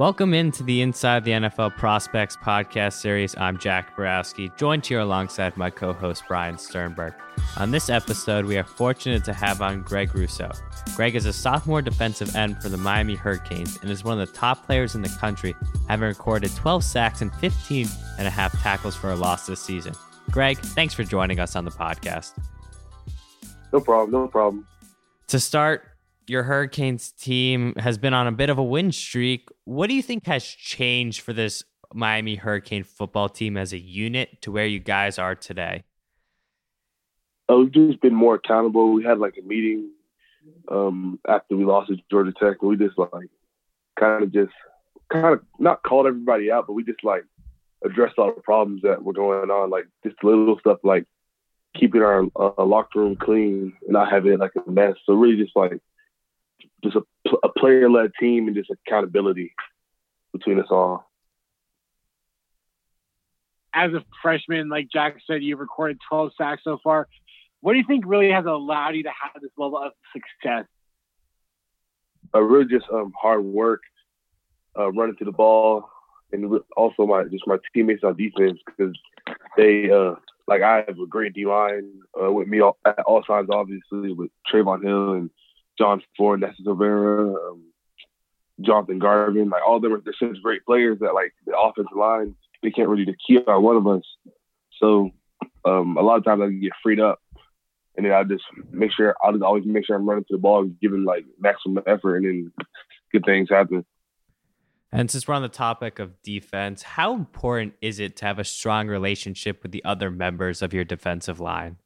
Welcome into the Inside the NFL Prospects podcast series. I'm Jack Borowski, joined here alongside my co host Brian Sternberg. On this episode, we are fortunate to have on Greg Rousseau. Greg is a sophomore defensive end for the Miami Hurricanes and is one of the top players in the country, having recorded 12 sacks and 15 and a half tackles for a loss this season. Greg, thanks for joining us on the podcast. No problem. No problem. To start, your Hurricanes team has been on a bit of a win streak. What do you think has changed for this Miami Hurricane football team as a unit to where you guys are today? Oh, we've just been more accountable. We had like a meeting um, after we lost to Georgia Tech, and we just like kind of just kind of not called everybody out, but we just like addressed all the problems that were going on, like just little stuff like keeping our uh, locker room clean and not having like a mess. So really, just like just a, a player led team and just accountability between us all. As a freshman, like Jack said, you've recorded 12 sacks so far. What do you think really has allowed you to have this level of success? Uh, really just um, hard work, uh, running to the ball, and also my just my teammates on defense because they uh, like I have a great D line uh, with me all, at all times, obviously with Trevon Hill and John Ford, Nesta Silvera, um, Jonathan Garvin, like all of them are they're such great players that like the offensive line they can't really key on one of us. So um, a lot of times I get freed up, and then I just make sure I'll just always make sure I'm running to the ball, giving like maximum effort, and then good things happen. And since we're on the topic of defense, how important is it to have a strong relationship with the other members of your defensive line?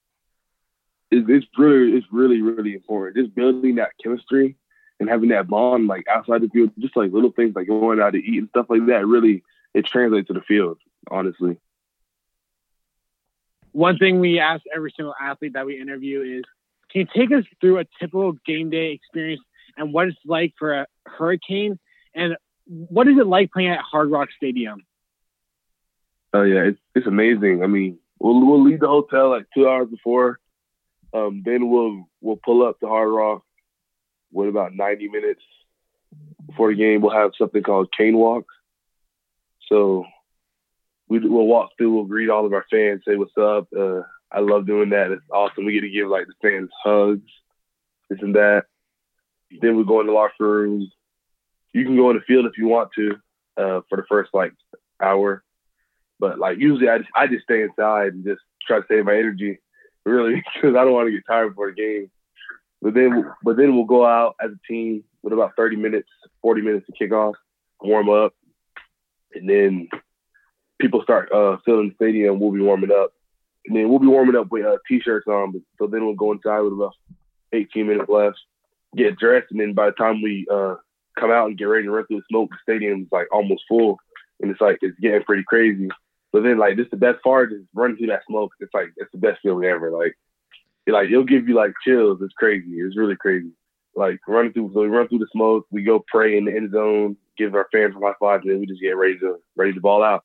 It's, it's really it's really really important. Just building that chemistry and having that bond like outside the field, just like little things like going out to eat and stuff like that. Really, it translates to the field. Honestly. One thing we ask every single athlete that we interview is, can you take us through a typical game day experience and what it's like for a hurricane and what is it like playing at Hard Rock Stadium? Oh yeah, it's it's amazing. I mean, we'll we'll leave the hotel like two hours before um, then we'll we'll pull up to Hard Rock with about 90 minutes before the game. We'll have something called cane walk. So we, will walk through. We'll greet all of our fans, say what's up. Uh, I love doing that. It's awesome. We get to give like the fans hugs, this and that. Then we go in the locker room. You can go in the field if you want to uh, for the first like hour, but like usually I just I just stay inside and just try to save my energy really, because I don't want to get tired before the game. But then, but then we'll go out as a team with about 30 minutes, 40 minutes to kick off, warm up, and then people start uh, filling the stadium. We'll be warming up, and then we'll be warming up with uh, t-shirts on. But, so then we'll go inside with about 18 minutes left, get dressed, and then by the time we uh, come out and get ready to run through the smoke, the stadium's like almost full, and it's like it's getting pretty crazy. But then like this the best part is running through that smoke. It's like it's the best feeling ever. Like it, like it'll give you like chills. It's crazy. It's really crazy. Like running through so we run through the smoke, we go pray in the end zone, give our fans a high five, and then we just get ready to ready to ball out.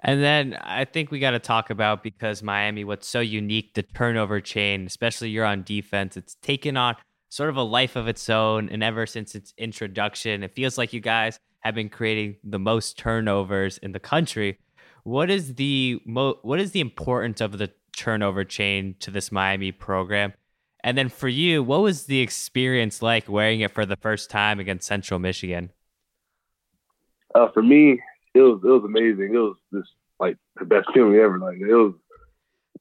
And then I think we got to talk about because Miami, what's so unique, the turnover chain, especially you're on defense, it's taken on sort of a life of its own. And ever since its introduction, it feels like you guys have been creating the most turnovers in the country. What is the mo- what is the importance of the turnover chain to this Miami program? And then for you, what was the experience like wearing it for the first time against Central Michigan? Uh, for me, it was it was amazing. It was just like the best feeling ever. Like it was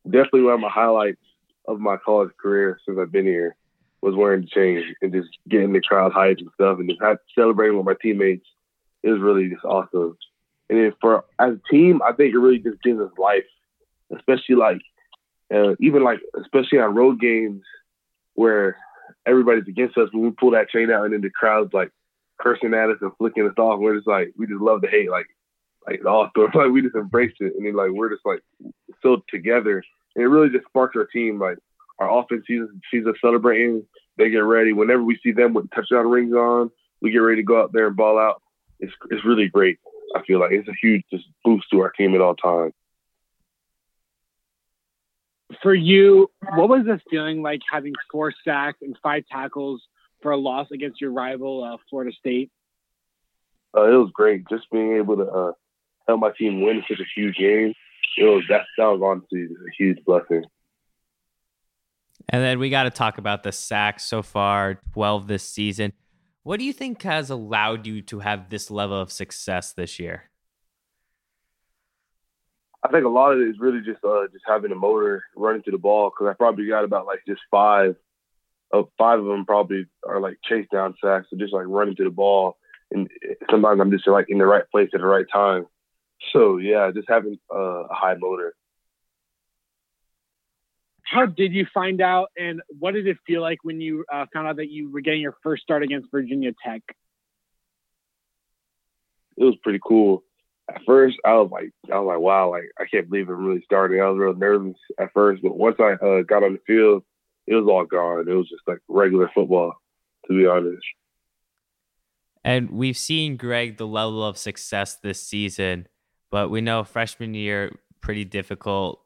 definitely one of my highlights of my college career since I've been here was wearing the chain and just getting the crowd hyped and stuff and just celebrating with my teammates it was really just awesome. And then for as a team, I think it really just gives us life, especially like uh, even like especially on road games where everybody's against us. When we pull that chain out and then the crowd's like cursing at us and flicking us off, we're just like we just love to hate like like awesome. Like we just embrace it, and then like we're just like so together. And it really just sparks our team. Like our offense sees, sees us celebrating. They get ready. Whenever we see them with touchdown rings on, we get ready to go out there and ball out it's it's really great. I feel like it's a huge just boost to our team at all times. For you, what was this feeling like having four sacks and five tackles for a loss against your rival, uh, Florida State? Uh, it was great just being able to uh, help my team win such a huge game. It was that that was honestly a huge blessing. And then we got to talk about the sacks so far, 12 this season. What do you think has allowed you to have this level of success this year? I think a lot of it is really just uh, just having a motor running to the ball because I probably got about like just five of five of them probably are like chase down sacks, so just like running to the ball. And sometimes I'm just like in the right place at the right time. So yeah, just having uh, a high motor. How did you find out, and what did it feel like when you uh, found out that you were getting your first start against Virginia Tech? It was pretty cool. At first, I was like, I was like, wow, like I can't believe I'm really starting. I was real nervous at first, but once I uh, got on the field, it was all gone. It was just like regular football, to be honest. And we've seen Greg the level of success this season, but we know freshman year pretty difficult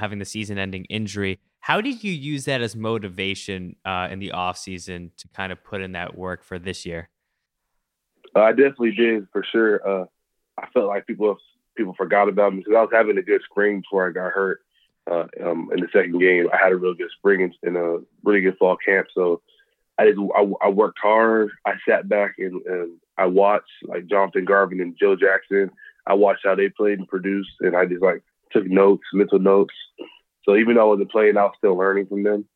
having the season-ending injury. How did you use that as motivation uh, in the off season to kind of put in that work for this year? Uh, I definitely did for sure. Uh, I felt like people people forgot about me because I was having a good spring before I got hurt. Uh, um, in the second game, I had a real good spring and, a really good fall camp. So I just I, I worked hard. I sat back and, and I watched like Jonathan Garvin and Joe Jackson. I watched how they played and produced, and I just like took notes, mental notes. So even though I wasn't playing, I was still learning from them.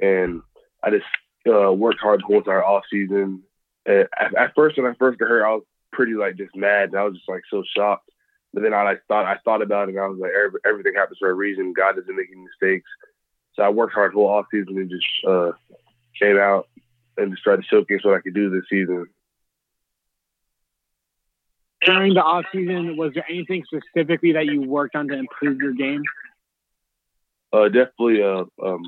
And I just uh, worked hard the whole entire off season. At, at, first, when I first got hurt, I was pretty like just mad. And I was just like so shocked. But then I like thought I thought about it, and I was like, every, everything happens for a reason. God doesn't make mistakes. So I worked hard the whole off season and just uh, came out and just tried to showcase what I could do this season during the off season, was there anything specifically that you worked on to improve your game? Uh, definitely a um,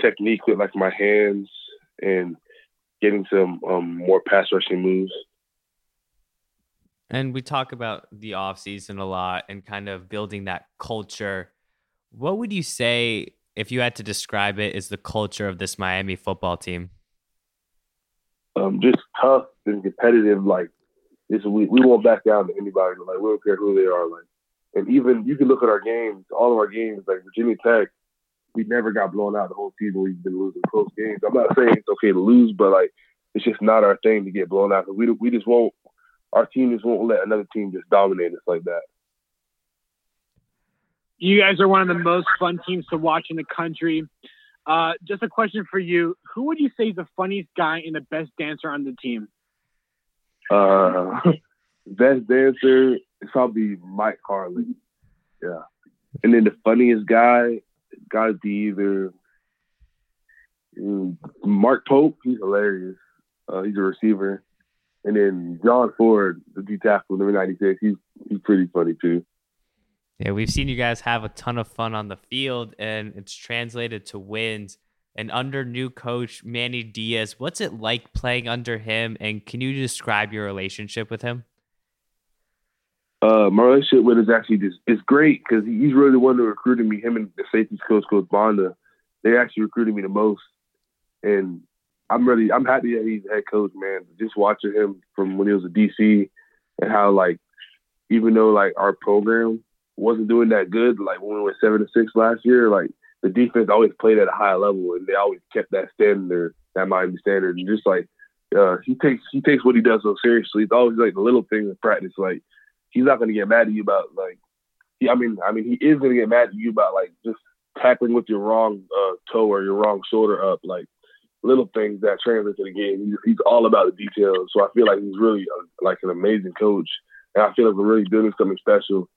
technique with like my hands and getting some um, more pass rushing moves. And we talk about the off season a lot and kind of building that culture. What would you say if you had to describe it is the culture of this Miami football team? Um, just tough and competitive, like this we we won't back down to anybody. Like we don't care who they are. Like, and even you can look at our games, all of our games, like Virginia Tech, we never got blown out the whole season. We've been losing close games. I'm not saying it's okay to lose, but like it's just not our thing to get blown out. We we just won't. Our team just won't let another team just dominate us like that. You guys are one of the most fun teams to watch in the country. Uh, just a question for you: Who would you say is the funniest guy and the best dancer on the team? Uh, best dancer is probably Mike Harley. Yeah. And then the funniest guy, got to be either mm, Mark Pope. He's hilarious. Uh, he's a receiver. And then John Ford, the D tackle, number 96. He's, he's pretty funny too. Yeah, we've seen you guys have a ton of fun on the field, and it's translated to wins and under new coach Manny Diaz. What's it like playing under him? And can you describe your relationship with him? Uh, my relationship with him is actually just it's great because he's really the one that recruited me. Him and the safeties coach, Coach Banda, they actually recruited me the most, and I'm really I'm happy that he's head coach, man. Just watching him from when he was a DC and how like even though like our program wasn't doing that good, like when we went seven to six last year, like the defense always played at a high level and they always kept that standard, that Miami standard. And just like uh, he takes he takes what he does so seriously. It's always like the little things in practice. Like he's not gonna get mad at you about like he, I mean I mean he is gonna get mad at you about like just tackling with your wrong uh, toe or your wrong shoulder up, like little things that translate to the game. He's, he's all about the details. So I feel like he's really a, uh, like an amazing coach, and I feel like we're really building something special.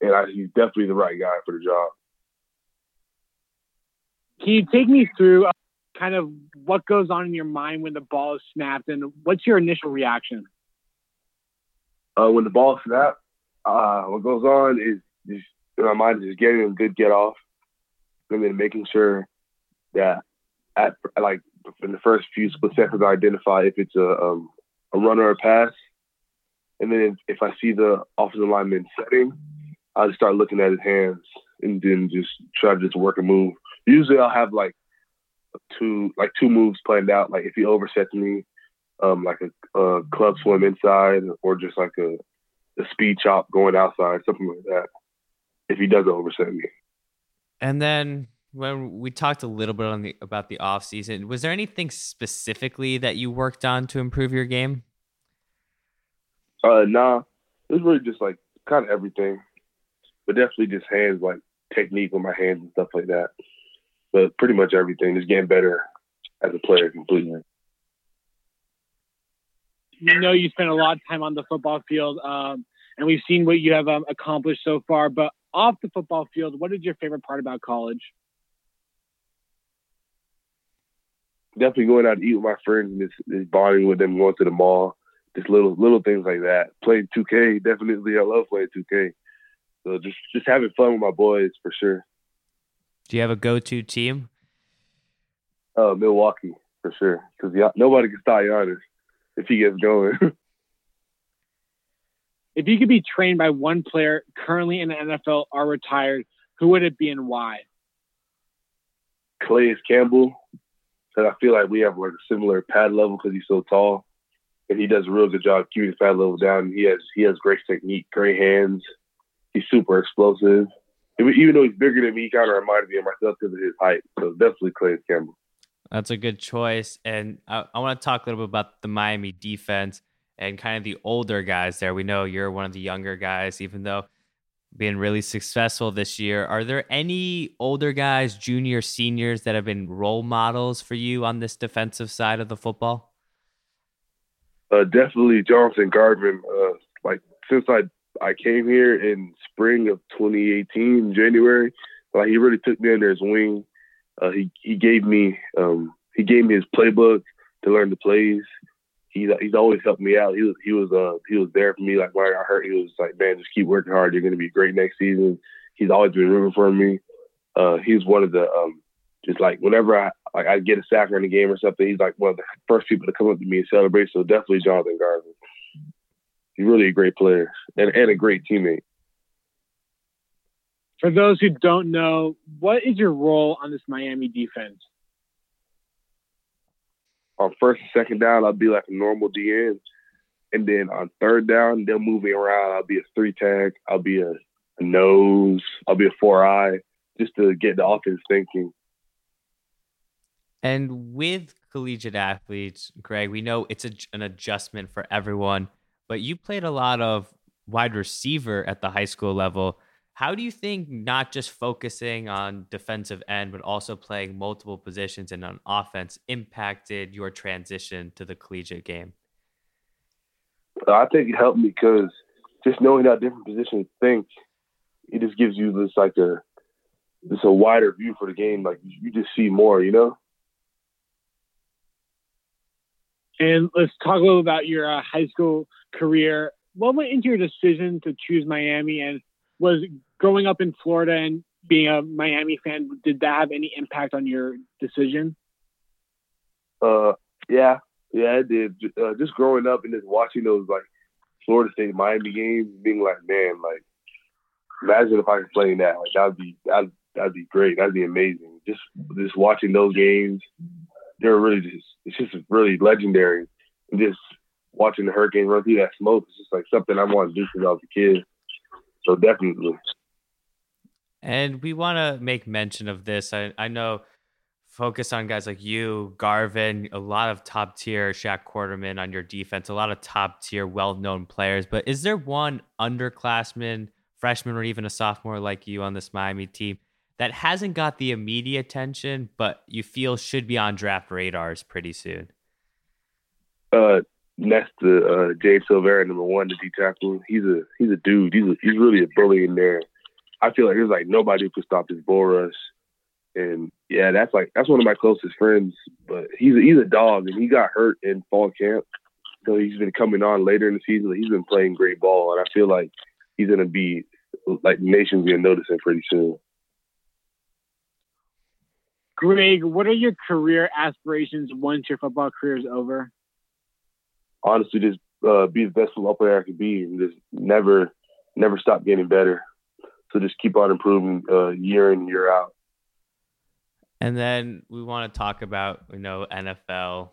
And I, he's definitely the right guy for the job. Can you take me through uh, kind of what goes on in your mind when the ball is snapped and what's your initial reaction? Uh, when the ball snaps, uh, what goes on is just in my mind is just getting a good get off and then making sure that at like in the first few split seconds I identify if it's a um, a runner or a pass. And then if I see the offensive lineman setting, I just start looking at his hands and then just try to just work a move usually I'll have like two like two moves planned out. Like if he oversets me, um, like a, a club swim inside, or just like a, a speed chop going outside, something like that. If he doesn't overset me. And then when we talked a little bit on the about the off season, was there anything specifically that you worked on to improve your game? Uh, nah, it was really just like kind of everything, but definitely just hands, like technique with my hands and stuff like that. But pretty much everything, just getting better as a player completely. You know, you spent a lot of time on the football field, um, and we've seen what you have um, accomplished so far. But off the football field, what is your favorite part about college? Definitely going out to eat with my friends and just, just bonding with them, going to the mall, just little little things like that. Playing 2K, definitely. I love playing 2K. So just just having fun with my boys for sure. Do you have a go-to team? Uh, Milwaukee for sure, because nobody can stop Giannis if he gets going. if you could be trained by one player currently in the NFL or retired, who would it be and why? Calais Campbell, because I feel like we have like a similar pad level because he's so tall, and he does a real good job keeping his pad level down. He has he has great technique, great hands. He's super explosive. Even though he's bigger than me, he kind of reminded me of myself because of his height. So definitely Calais Campbell. That's a good choice. And I, I want to talk a little bit about the Miami defense and kind of the older guys there. We know you're one of the younger guys, even though being really successful this year. Are there any older guys, junior, seniors, that have been role models for you on this defensive side of the football? Uh, definitely Jonathan Garvin. Uh, like since I I came here in spring of 2018, January, like he really took me under his wing. Uh, he he gave me um, he gave me his playbook to learn the plays he's he's always helped me out. He was he was uh he was there for me. Like when I got hurt, he was like, man, just keep working hard. You're gonna be great next season. He's always been rooting for me. Uh, he's one of the um just like whenever I like I get a sack in the game or something, he's like one of the first people to come up to me and celebrate. So definitely Jonathan Garvin. He's really a great player and, and a great teammate. For those who don't know, what is your role on this Miami defense? on first and second down, I'll be like a normal DN. And then on third down, they'll move me around. I'll be a three tech. I'll be a, a nose. I'll be a four eye just to get the offense thinking. And with collegiate athletes, Greg, we know it's a, an adjustment for everyone, but you played a lot of wide receiver at the high school level. How do you think not just focusing on defensive end, but also playing multiple positions and on offense impacted your transition to the collegiate game? I think it helped me because just knowing how different positions think, it just gives you this like a this a wider view for the game. Like you just see more, you know. And let's talk a little about your uh, high school career. What went into your decision to choose Miami, and was growing up in Florida and being a Miami fan, did that have any impact on your decision? Uh, yeah, yeah, it did. Uh, just growing up and just watching those like Florida State Miami games, being like, man, like, imagine if I could play in that. Like, that'd be that'd, that'd be great. That'd be amazing. Just just watching those games, they're really just it's just really legendary. And just watching the Hurricane run through that smoke, it's just like something I wanted to do since I was a kid. So definitely. And we want to make mention of this. I, I know focus on guys like you, Garvin, a lot of top tier Shaq Quarterman on your defense, a lot of top tier, well known players. But is there one underclassman, freshman, or even a sophomore like you on this Miami team that hasn't got the immediate attention, but you feel should be on draft radars pretty soon? Uh, next to uh, James Silvera, number one, the D tackle. He's a he's a dude. He's a, he's really a bully in there. I feel like there's like nobody who could stop this rush. And yeah, that's like that's one of my closest friends. But he's a, he's a dog, and he got hurt in fall camp, so he's been coming on later in the season. He's been playing great ball, and I feel like he's gonna be like the nation's gonna notice him pretty soon. Greg, what are your career aspirations once your football career is over? Honestly, just uh, be the best football player I could be, and just never, never stop getting better. So just keep on improving uh, year in year out. And then we want to talk about you know NFL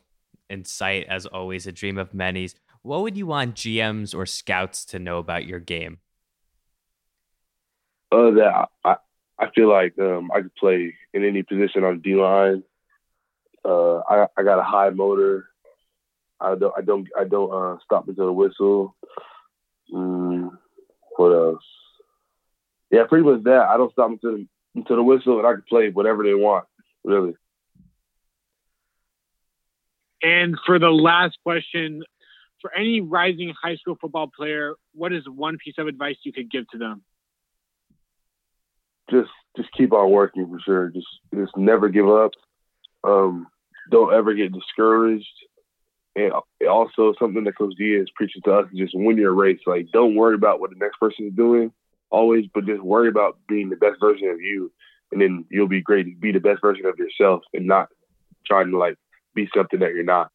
insight as always, a dream of many's. What would you want GMs or scouts to know about your game? Uh, that I, I feel like um, I could play in any position on D line. Uh, I, I got a high motor. I don't I don't I don't uh, stop until the whistle. Mm, what else? Yeah, pretty much that. I don't stop until until the whistle, and I can play whatever they want. Really. And for the last question, for any rising high school football player, what is one piece of advice you could give to them? Just just keep on working for sure. Just just never give up. Um, don't ever get discouraged. And also something that Coach Diaz is preaching to us is just win your race. Like don't worry about what the next person is doing always, but just worry about being the best version of you, and then you'll be great. Be the best version of yourself, and not trying to like be something that you're not.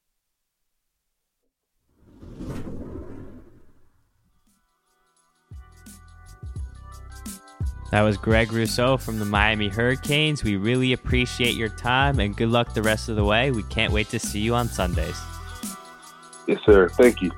That was Greg Rousseau from the Miami Hurricanes. We really appreciate your time and good luck the rest of the way. We can't wait to see you on Sundays. Yes, sir. Thank you.